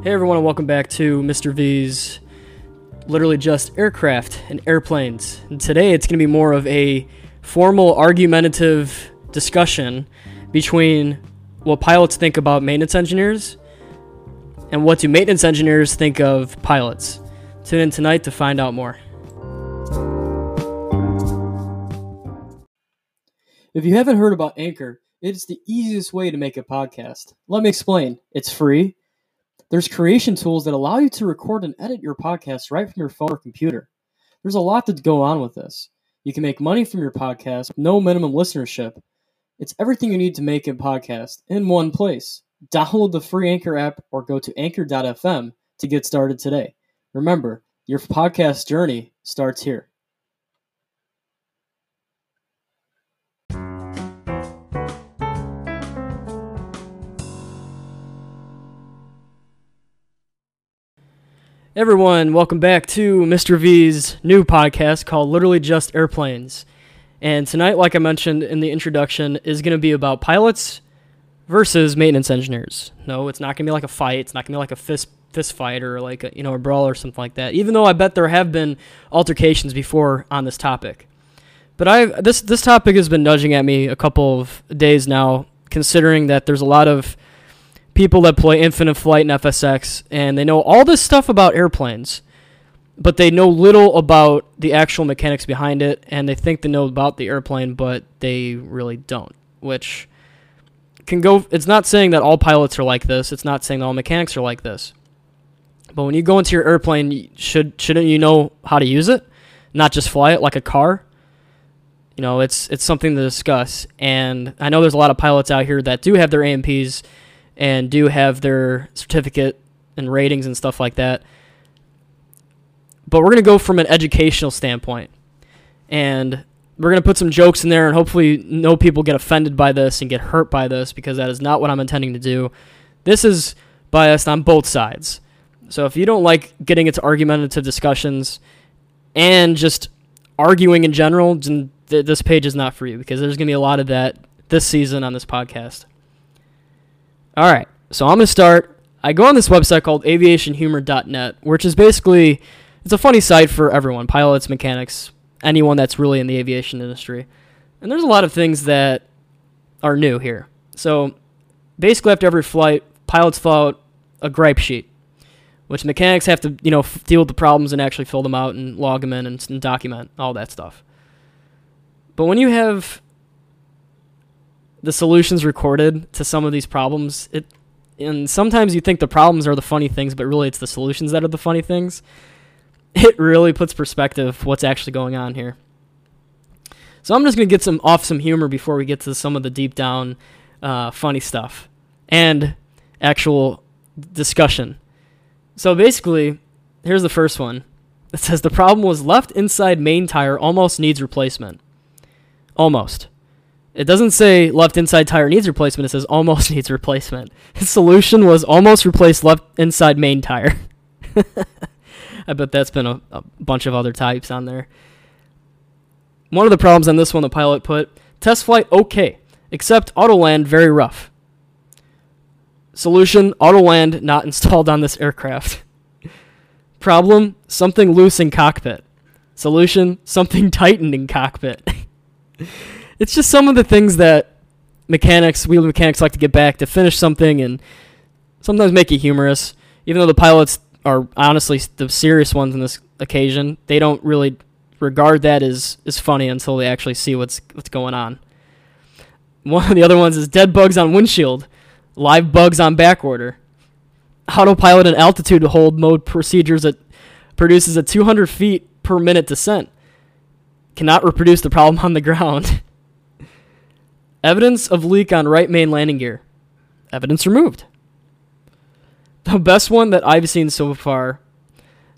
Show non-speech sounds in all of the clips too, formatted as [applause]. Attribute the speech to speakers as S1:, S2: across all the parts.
S1: Hey everyone, and welcome back to Mr. V's literally just aircraft and airplanes. And today it's going to be more of a formal argumentative discussion between what pilots think about maintenance engineers and what do maintenance engineers think of pilots. Tune in tonight to find out more. If you haven't heard about Anchor, it's the easiest way to make a podcast. Let me explain. It's free. There's creation tools that allow you to record and edit your podcast right from your phone or computer. There's a lot to go on with this. You can make money from your podcast, no minimum listenership. It's everything you need to make a podcast in one place. Download the free Anchor app or go to anchor.fm to get started today. Remember, your podcast journey starts here. Everyone, welcome back to Mr. V's new podcast called Literally Just Airplanes. And tonight, like I mentioned in the introduction, is going to be about pilots versus maintenance engineers. No, it's not going to be like a fight. It's not going to be like a fist fist fight or like a, you know a brawl or something like that. Even though I bet there have been altercations before on this topic. But I this this topic has been nudging at me a couple of days now, considering that there's a lot of people that play Infinite Flight and FSX, and they know all this stuff about airplanes, but they know little about the actual mechanics behind it, and they think they know about the airplane, but they really don't. Which can go. It's not saying that all pilots are like this. It's not saying that all mechanics are like this. But when you go into your airplane, should shouldn't you know how to use it, not just fly it like a car? You know, it's it's something to discuss. And I know there's a lot of pilots out here that do have their A&Ps and do have their certificate and ratings and stuff like that. But we're going to go from an educational standpoint. And we're going to put some jokes in there, and hopefully, no people get offended by this and get hurt by this because that is not what I'm intending to do. This is biased on both sides. So if you don't like getting into argumentative discussions and just arguing in general, then th- this page is not for you because there's going to be a lot of that this season on this podcast. All right, so I'm going to start. I go on this website called aviationhumor.net, which is basically it's a funny site for everyone, pilots, mechanics, anyone that's really in the aviation industry. And there's a lot of things that are new here. So basically after every flight, pilots fill out a gripe sheet, which mechanics have to, you know, f- deal with the problems and actually fill them out and log them in and, and document all that stuff. But when you have the solutions recorded to some of these problems, it and sometimes you think the problems are the funny things, but really it's the solutions that are the funny things. [laughs] It really puts perspective what's actually going on here. So I'm just gonna get some off some humor before we get to some of the deep down uh, funny stuff and actual discussion. So basically, here's the first one. It says the problem was left inside main tire almost needs replacement. Almost. It doesn't say left inside tire needs replacement. It says almost [laughs] needs replacement. His solution was almost replace left inside main tire. [laughs] I bet that's been a, a bunch of other types on there. One of the problems on this one, the pilot put test flight okay, except auto land very rough. Solution auto land not [laughs] installed on this aircraft. Problem something loose in cockpit. Solution something tightened in cockpit. It's just some of the things that mechanics, wheel mechanics like to get back to finish something and sometimes make it humorous. Even though the pilots are honestly the serious ones in this occasion, they don't really regard that as, as funny until they actually see what's what's going on. One of the other ones is dead bugs on windshield, live bugs on back order. Autopilot and altitude hold mode procedures that produces a 200 feet per minute descent. Cannot reproduce the problem [laughs] on the ground. Evidence of leak on right main landing gear. Evidence removed. The best one that I've seen so far.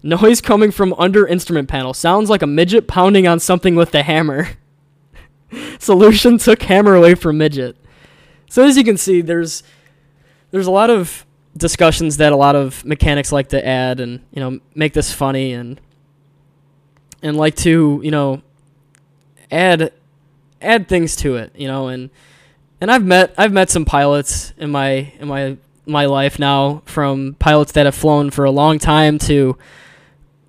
S1: Noise coming from under instrument panel. Sounds like a midget pounding on something with the hammer. [laughs] Solution took hammer away from midget. So as you can see, there's there's a lot of discussions that a lot of mechanics like to add and you know make this funny and and like to you know add add things to it you know and and I've met I've met some pilots in my in my my life now from pilots that have flown for a long time to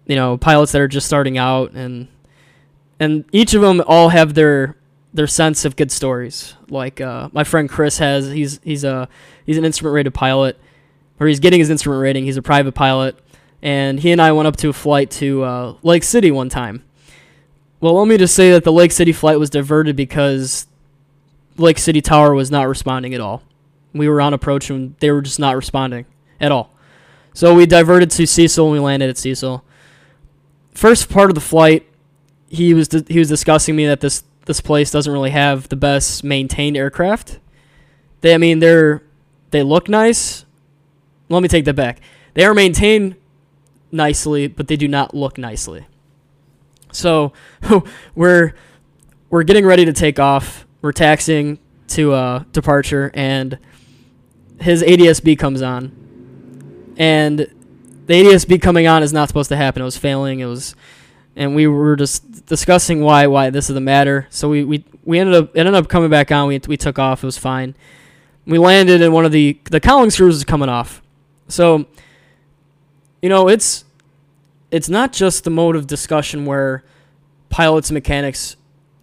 S1: you know pilots that are just starting out and and each of them all have their their sense of good stories. Like uh, my friend chris has he's he's a he's an instrument rated pilot or he's getting his instrument rating he's a private pilot and he and i went up to a flight to uh, lake city one time well let me just say that the lake city flight was diverted because lake city tower was not responding at all we were on approach and they were just not responding at all. So we diverted to Cecil and we landed at Cecil. First part of the flight, he was he was discussing me that this this place doesn't really have the best maintained aircraft. They I mean they're they look nice. Let me take that back. They are maintained nicely, but they do not look nicely. So [laughs] we're we're getting ready to take off. We're taxiing to uh, departure and his ADSB comes on, and the ADSB coming on is not supposed to happen. It was failing. It was, and we were just discussing why why this is the matter. So we, we, we ended up ended up coming back on. We we took off. It was fine. We landed, and one of the the cowling screws was coming off. So, you know, it's it's not just the mode of discussion where pilots and mechanics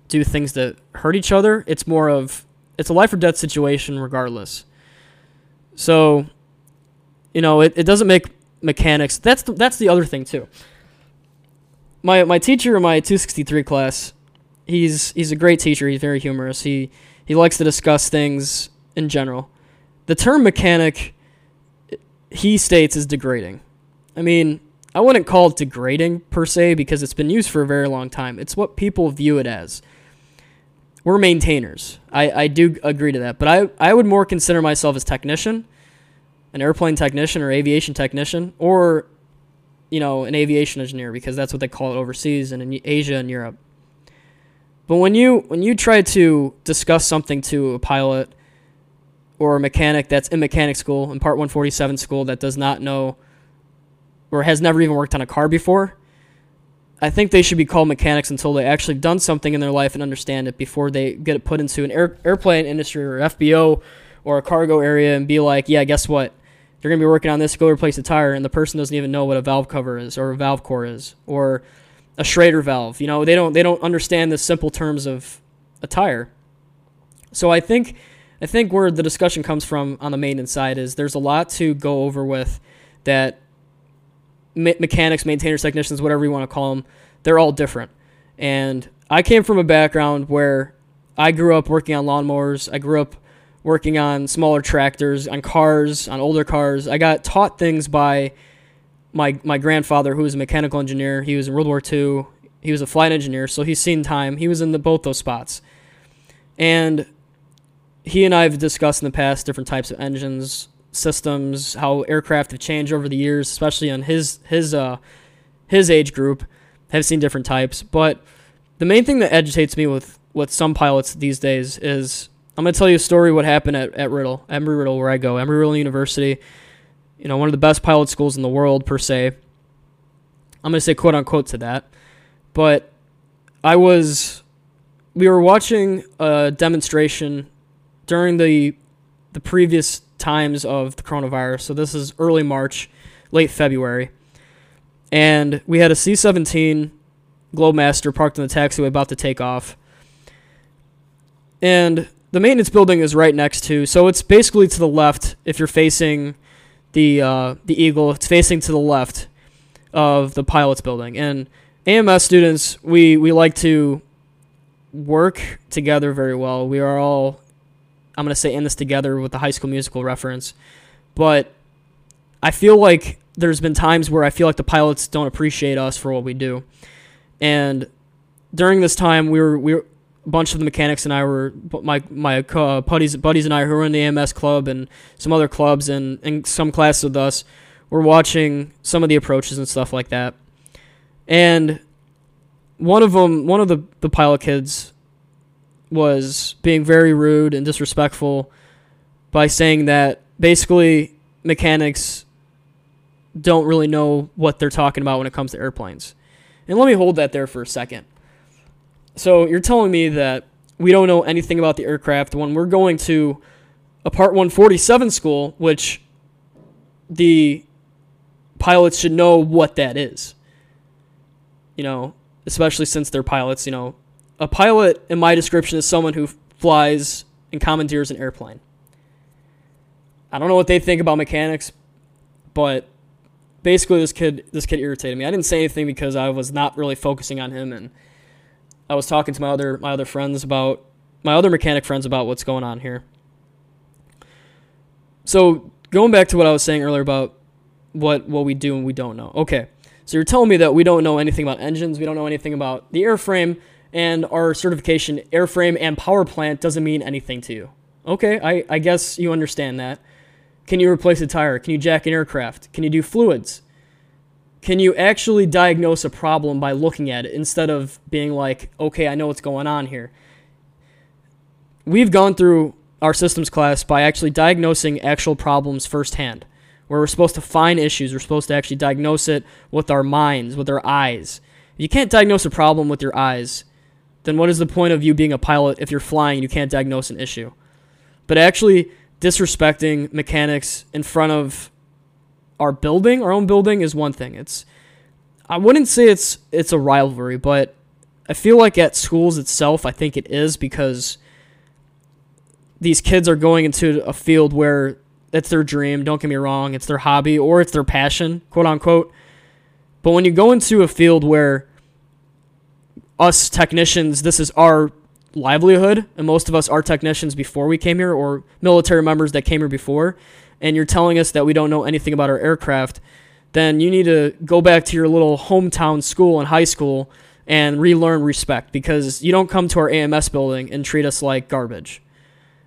S1: do things that hurt each other. It's more of it's a life or death situation regardless. So, you know, it, it doesn't make mechanics. That's the, that's the other thing too. My my teacher in my 263 class, he's he's a great teacher. He's very humorous. He he likes to discuss things in general. The term mechanic, he states, is degrading. I mean, I wouldn't call it degrading per se because it's been used for a very long time. It's what people view it as we're maintainers. I, I do agree to that. But I, I would more consider myself as technician, an airplane technician or aviation technician, or, you know, an aviation engineer because that's what they call it overseas and in Asia and Europe. But when you when you try to discuss something to a pilot or a mechanic that's in mechanic school in Part 147 school that does not know or has never even worked on a car before, I think they should be called mechanics until they actually done something in their life and understand it before they get it put into an air, airplane industry or FBO or a cargo area and be like, yeah, guess what? You're going to be working on this, go replace a tire, and the person doesn't even know what a valve cover is or a valve core is or a Schrader valve. You know, they don't they don't understand the simple terms of a tire. So I think I think where the discussion comes from on the maintenance side is there's a lot to go over with that me- mechanics, maintainers, technicians, whatever you want to call them, they're all different. And I came from a background where I grew up working on lawnmowers. I grew up working on smaller tractors, on cars, on older cars. I got taught things by my my grandfather, who was a mechanical engineer. He was in World War II. He was a flight engineer, so he's seen time. He was in the, both those spots, and he and I have discussed in the past different types of engines, systems, how aircraft have changed over the years, especially on his his uh his age group, have seen different types. But the main thing that agitates me with with some pilots these days is I'm gonna tell you a story what happened at, at Riddle, Embry Riddle, where I go, Embry Riddle University, you know, one of the best pilot schools in the world per se. I'm gonna say quote unquote to that. But I was we were watching a demonstration during the the previous times of the coronavirus. So this is early March, late February. And we had a C 17 Globemaster parked in the taxiway about to take off. And the maintenance building is right next to, so it's basically to the left if you're facing the uh, the Eagle. It's facing to the left of the pilot's building. And AMS students, we, we like to work together very well. We are all I'm going to say in this together with the high school musical reference. But I feel like there's been times where I feel like the pilots don't appreciate us for what we do. And during this time, we were, we were, a bunch of the mechanics and I were, my, my uh, buddies, buddies and I who were in the AMS club and some other clubs and, and some classes with us were watching some of the approaches and stuff like that. And one of them, one of the, the pilot kids was being very rude and disrespectful by saying that basically mechanics don't really know what they're talking about when it comes to airplanes. And let me hold that there for a second. So you're telling me that we don't know anything about the aircraft when we're going to a Part 147 school, which the pilots should know what that is. You know, especially since they're pilots, you know, a pilot in my description is someone who flies and commandeers an airplane. I don't know what they think about mechanics, but basically this kid this kid irritated me. I didn't say anything because I was not really focusing on him and I was talking to my other my other friends about my other mechanic friends about what's going on here. So going back to what I was saying earlier about what what we do and we don't know. Okay. So you're telling me that we don't know anything about engines, we don't know anything about the airframe, and our certification airframe and power plant doesn't mean anything to you. Okay, I, I guess you understand that. Can you replace a tire? Can you jack an aircraft? Can you do fluids? Can you actually diagnose a problem by looking at it instead of being like, okay, I know what's going on here? We've gone through our systems class by actually diagnosing actual problems firsthand, where we're supposed to find issues. We're supposed to actually diagnose it with our minds, with our eyes. You can't diagnose a problem with your eyes, then what is the point of you being a pilot if you're flying and you can't diagnose an issue? But actually disrespecting mechanics in front of our building, our own building, is one thing. It's I wouldn't say it's it's a rivalry, but I feel like at schools itself, I think it is because these kids are going into a field where it's their dream. Don't get me wrong, it's their hobby or it's their passion, quote unquote. But when you go into a field where us technicians, this is our livelihood, and most of us are technicians before we came here or military members that came here before, and you're telling us that we don't know anything about our aircraft, then you need to go back to your little hometown school and high school and relearn respect because you don't come to our AMS building and treat us like garbage.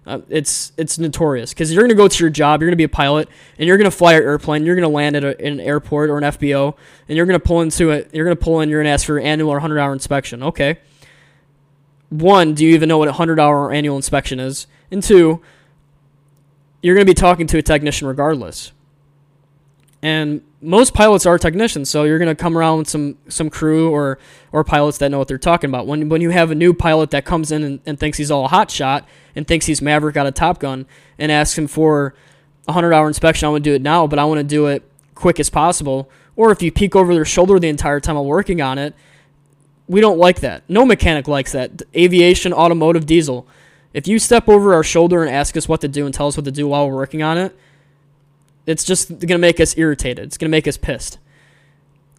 S1: Uh, it's it's notorious because you're gonna go to your job, you're gonna be a pilot, and you're gonna fly an airplane. You're gonna land at a, an airport or an FBO, and you're gonna pull into it. You're gonna pull in. You're gonna ask for your annual or hundred hour inspection. Okay, one, do you even know what a 100 hour annual inspection is? And two, you're to be talking to a technician regardless. And most pilots are technicians, so you're to come around with some, some crew or, or pilots that know what they're talking about. When, when you have a new pilot that comes in and, and thinks he's all hot shot and thinks he's Maverick out of Top Gun and asks him for a 100 hour inspection, I want to do it now, but I want to do it quick as possible. Or if you peek over their shoulder the entire time I'm working on it we don't like that. No mechanic likes that. Aviation, automotive, diesel. If you step over our shoulder and ask us what to do and tell us what to do while we're working on it, it's just going to make us irritated. It's going to make us pissed.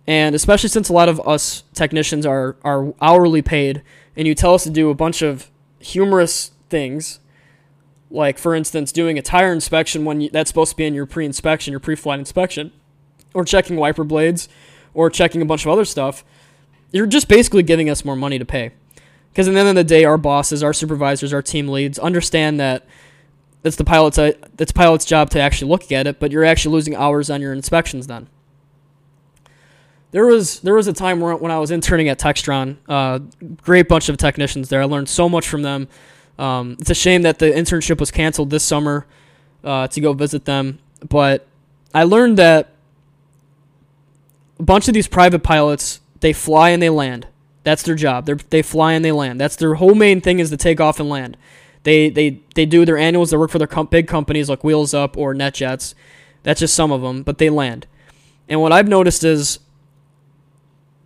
S1: And especially since a lot of us technicians are, are hourly paid, and you tell us to do a bunch of humorous things, like, for instance, doing a tire inspection when you, that's supposed to be in your pre inspection, your pre flight inspection, or checking wiper blades, or checking a bunch of other stuff you're just basically giving us more money to pay. Because at the end of the day, our bosses, our supervisors, our team leads understand that it's the pilot's uh, it's pilot's job to actually look at it, but you're actually losing hours on your inspections then. There was there was a time where, when I was interning at Textron, uh, great bunch of technicians there. I learned so much from them. Um, it's a shame that the internship was canceled this summer uh, to go visit them, but I learned that a bunch of these private pilots they fly and they land. That's their job. They they fly and they land. That's their whole main thing is to take off and land. They they they do their annuals. They work for their com- big companies like Wheels Up or NetJets. That's just some of them, but they land. And what I've noticed is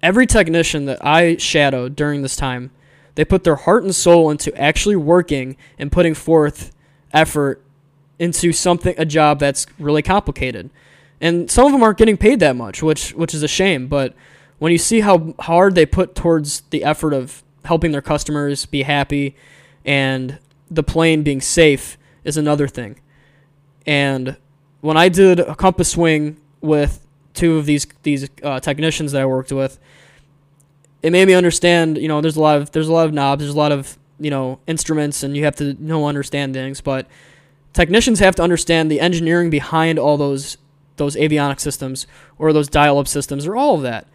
S1: every technician that I shadowed during this time, they put their heart and soul into actually working and putting forth effort into something a job that's really complicated. And some of them aren't getting paid that much, which which is a shame, but when you see how hard they put towards the effort of helping their customers be happy and the plane being safe is another thing. And when I did a compass swing with two of these these uh, technicians that I worked with, it made me understand. You know, there's a lot of there's a lot of knobs, there's a lot of you know instruments, and you have to know understand things. But technicians have to understand the engineering behind all those those avionic systems or those dial-up systems or all of that.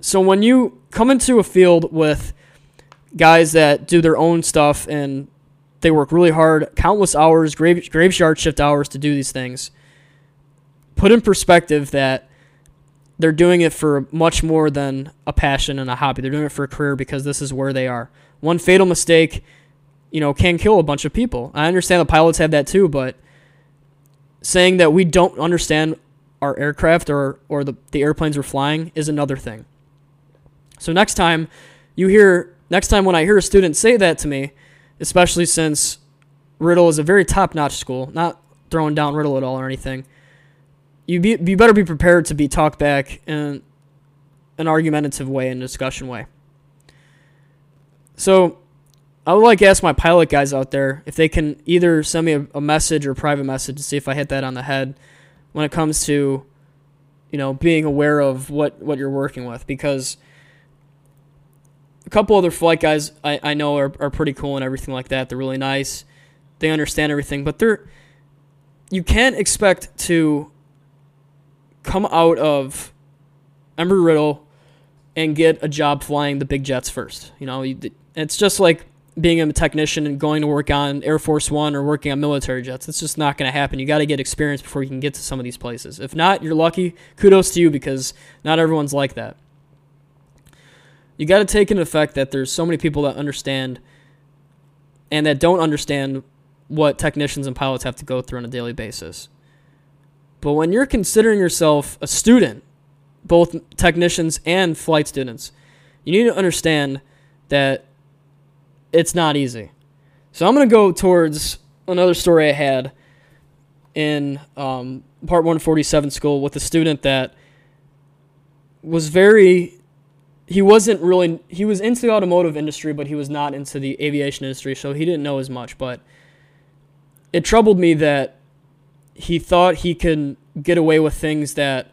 S1: So when you come into a field with guys that do their own stuff and they work really hard, countless hours, grave, graveyard shift hours to do these things, put in perspective that they're doing it for much more than a passion and a hobby. They're doing it for a career because this is where they are. One fatal mistake, you know, can kill a bunch of people. I understand the pilots have that too, but saying that we don't understand our aircraft or or the, the airplanes we're flying is another thing. So next time you hear next time when I hear a student say that to me, especially since Riddle is a very top-notch school, not throwing down Riddle at all or anything. You be you better be prepared to be talked back in an argumentative way and discussion way. So I would like to ask my pilot guys out there if they can either send me a, a message or a private message to see if I hit that on the head when it comes to you know being aware of what what you're working with because a couple other flight guys I, I know are, are pretty cool and everything like that. They're really nice. They understand everything, but they're you can't expect to come out of Embry Riddle and get a job flying the big jets first. You know, it's just like being a technician and going to work on Air Force One or working on military jets. It's just not going to happen. You got to get experience before you can get to some of these places. If not, you're lucky. Kudos to you because not everyone's like that. You got to take into effect that there's so many people that understand and that don't understand what technicians and pilots have to go through on a daily basis. But when you're considering yourself a student, both technicians and flight students, you need to understand that it's not easy. So I'm going to go towards another story I had in um, Part 147 school with a student that was very. He wasn't really. He was into the automotive industry, but he was not into the aviation industry, so he didn't know as much. But it troubled me that he thought he could get away with things that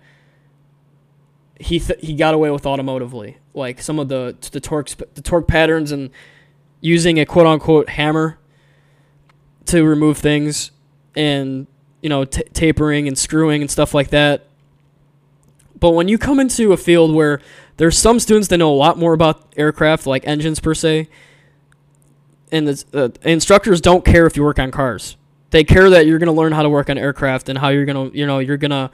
S1: he th- he got away with automotively, like some of the the torque the torque patterns and using a quote unquote hammer to remove things and you know t- tapering and screwing and stuff like that. But when you come into a field where there's some students that know a lot more about aircraft, like engines per se, and the uh, instructors don't care if you work on cars. They care that you're going to learn how to work on aircraft and how you're going to, you know, you're going to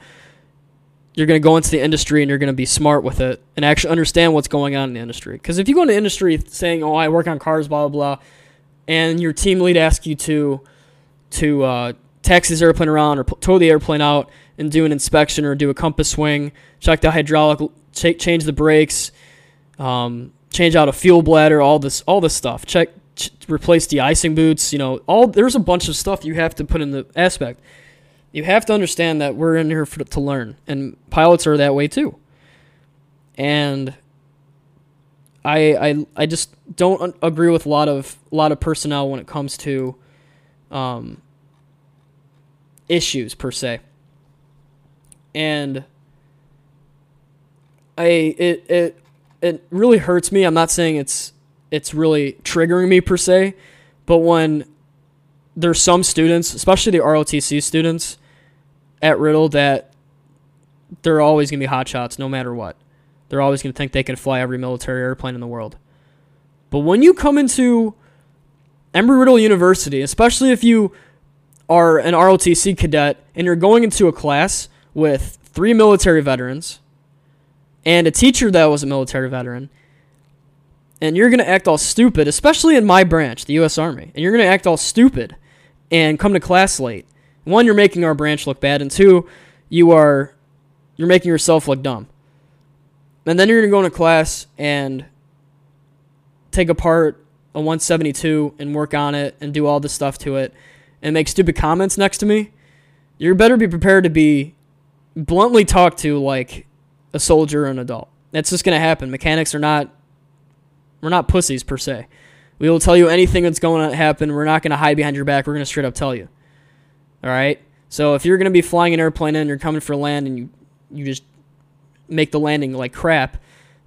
S1: you're going to go into the industry and you're going to be smart with it and actually understand what's going on in the industry. Because if you go into industry saying, "Oh, I work on cars," blah blah blah, and your team lead asks you to to uh, taxi this airplane around or tow the airplane out and do an inspection or do a compass swing, check the hydraulic, ch- change the brakes, um, change out a fuel bladder, all this all this stuff. Check ch- replace the icing boots. You know, all there's a bunch of stuff you have to put in the aspect. You have to understand that we're in here for, to learn, and pilots are that way too. And I I I just don't un- agree with a lot of a lot of personnel when it comes to um, issues per se. And I it it it really hurts me. I'm not saying it's it's really triggering me per se, but when there's some students, especially the ROTC students at Riddle, that they're always gonna be hot shots no matter what. They're always gonna think they can fly every military airplane in the world. But when you come into Embry Riddle University, especially if you are an ROTC cadet and you're going into a class with three military veterans and a teacher that was a military veteran and you're going to act all stupid, especially in my branch, the U.S. Army, and you're going to act all stupid and come to class late. One, you're making our branch look bad, and two, you are you're making yourself look dumb. And then you're going to go into class and take apart a 172 and work on it and do all this stuff to it and make stupid comments next to me. You better be prepared to be bluntly talk to like a soldier or an adult. That's just going to happen. Mechanics are not we're not pussies per se. We will tell you anything that's going to happen. We're not going to hide behind your back. We're going to straight up tell you. All right? So if you're going to be flying an airplane and you're coming for land, and you, you just make the landing like crap,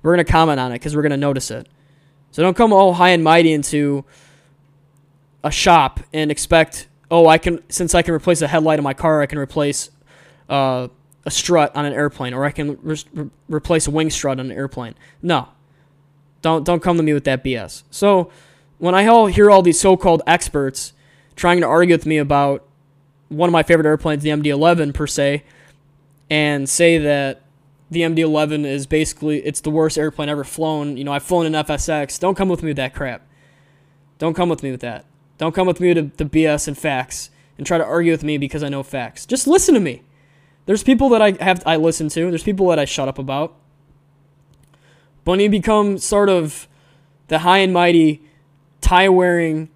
S1: we're going to comment on it because we're going to notice it. So don't come all high and mighty into a shop and expect, oh, I can, since I can replace a headlight in my car, I can replace uh, a strut on an airplane, or I can re- replace a wing strut on an airplane. No, don't don't come to me with that BS. So when I all hear all these so-called experts trying to argue with me about one of my favorite airplanes, the MD-11 per se, and say that the MD-11 is basically it's the worst airplane ever flown. You know, I've flown an FSX. Don't come with me with that crap. Don't come with me with that. Don't come with me to the BS and facts and try to argue with me because I know facts. Just listen to me. There's people that I have I listen to. There's people that I shut up about. But when you become sort of the high and mighty, tie wearing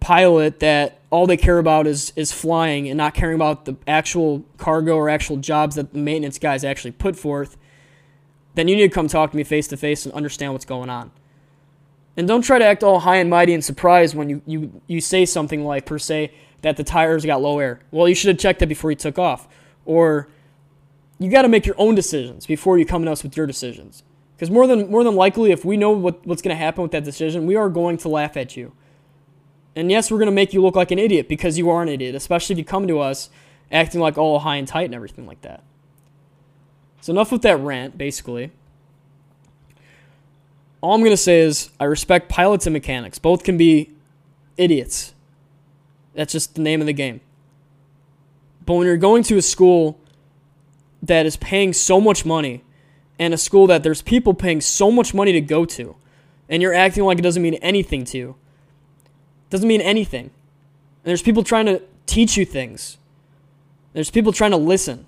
S1: pilot that all they care about is is flying and not caring about the actual cargo or actual jobs that the maintenance guys actually put forth, then you need to come talk to me face to face and understand what's going on. And don't try to act all high and mighty and surprised when you, you, you say something like, per se, that the tires got low air. Well, you should have checked that before you took off. Or you got to make your own decisions before you come to us with your decisions. Because more than more than likely, if we know what, what's going to happen with that decision, we are going to laugh at you. And yes, we're going to make you look like an idiot because you are an idiot, especially if you come to us acting like all high and tight and everything like that. So enough with that rant, basically. All I'm going to say is I respect pilots and mechanics. Both can be idiots. That's just the name of the game. But when you're going to a school that is paying so much money and a school that there's people paying so much money to go to and you're acting like it doesn't mean anything to you, doesn't mean anything. And there's people trying to teach you things. There's people trying to listen.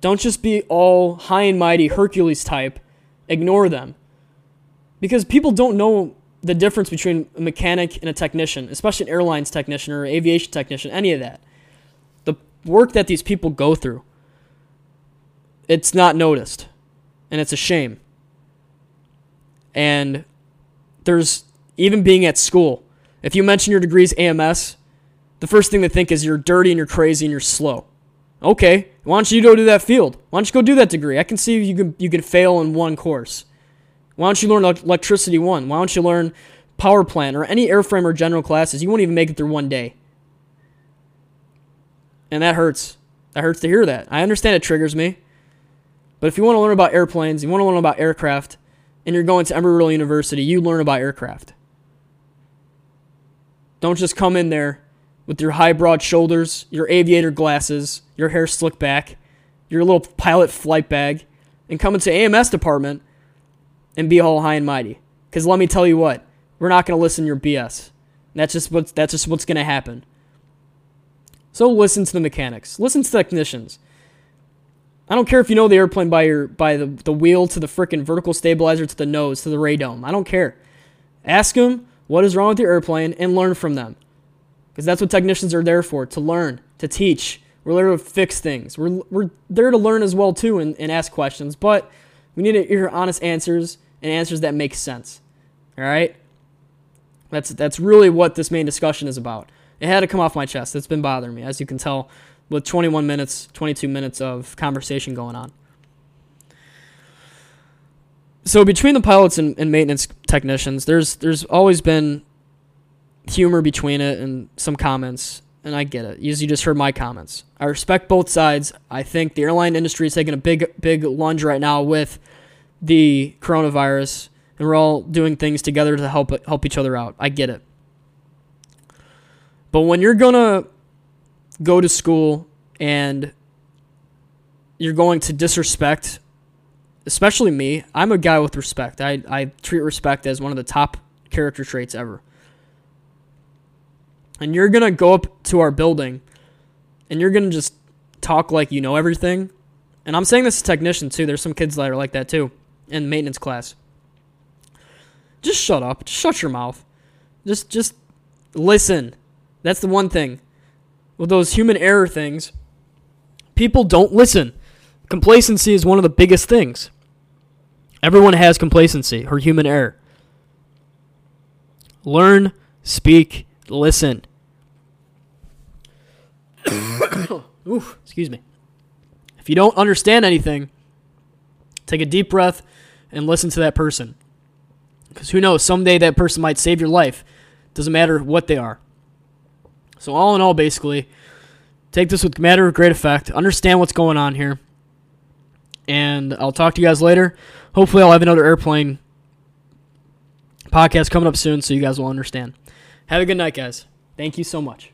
S1: Don't just be all high and mighty Hercules type. Ignore them. Because people don't know the difference between a mechanic and a technician, especially an airlines technician or aviation technician, any of that. Work that these people go through, it's not noticed. And it's a shame. And there's even being at school. If you mention your degree's AMS, the first thing they think is you're dirty and you're crazy and you're slow. Okay, why don't you go do that field? Why don't you go do that degree? I can see you can you can fail in one course. Why don't you learn electricity one? Why don't you learn power plant or any airframe or general classes? You won't even make it through one day. And that hurts. That hurts to hear that. I understand it triggers me. But if you want to learn about airplanes, you want to learn about aircraft, and you're going to Embry-Riddle University, you learn about aircraft. Don't just come in there with your high, broad shoulders, your aviator glasses, your hair slicked back, your little pilot flight bag, and come into AMS department and be all high and mighty. Because let me tell you what, we're not going to listen to your BS. That's just what's that's just what's going to happen. So listen to the mechanics. Listen to the technicians. I don't care if you know the airplane by your by the, the wheel to the freaking vertical stabilizer to the nose to the radome. I don't care. Ask them what is wrong with your airplane and learn from them. Because that's what technicians are there for to learn, to teach. We're there to fix things. We're, we're there to learn as well, too, and, and ask questions. But we need to hear honest answers and answers that make sense. All right? That's, that's really what this main discussion is about. It had to come off my chest. It's been bothering me, as you can tell, with 21 minutes, 22 minutes of conversation going on. So between the pilots and, and maintenance technicians, there's there's always been humor between it and some comments, and I get it. You, you just heard my comments. I respect both sides. I think the airline industry is taking a big, big lunge right now with the coronavirus, and we're all doing things together to help help each other out. I get it. But when you're gonna go to school and you're going to disrespect, especially me, I'm a guy with respect. I, I treat respect as one of the top character traits ever and you're going to go up to our building and you're going to just talk like you know everything. And I'm saying this to technicians too. There's some kids that are like that too in maintenance class. Just shut up. Just shut your mouth. Just just listen. That's the one thing. With those human error things, people don't listen. Complacency is one of the biggest things. Everyone has complacency or human error. Learn, speak, listen. [coughs] Oof, excuse me. If you don't understand anything, take a deep breath and listen to that person. Because who knows, someday that person might save your life. Doesn't matter what they are. So, all in all, basically, take this with matter of great effect. Understand what's going on here. And I'll talk to you guys later. Hopefully, I'll have another airplane podcast coming up soon so you guys will understand. Have a good night, guys. Thank you so much.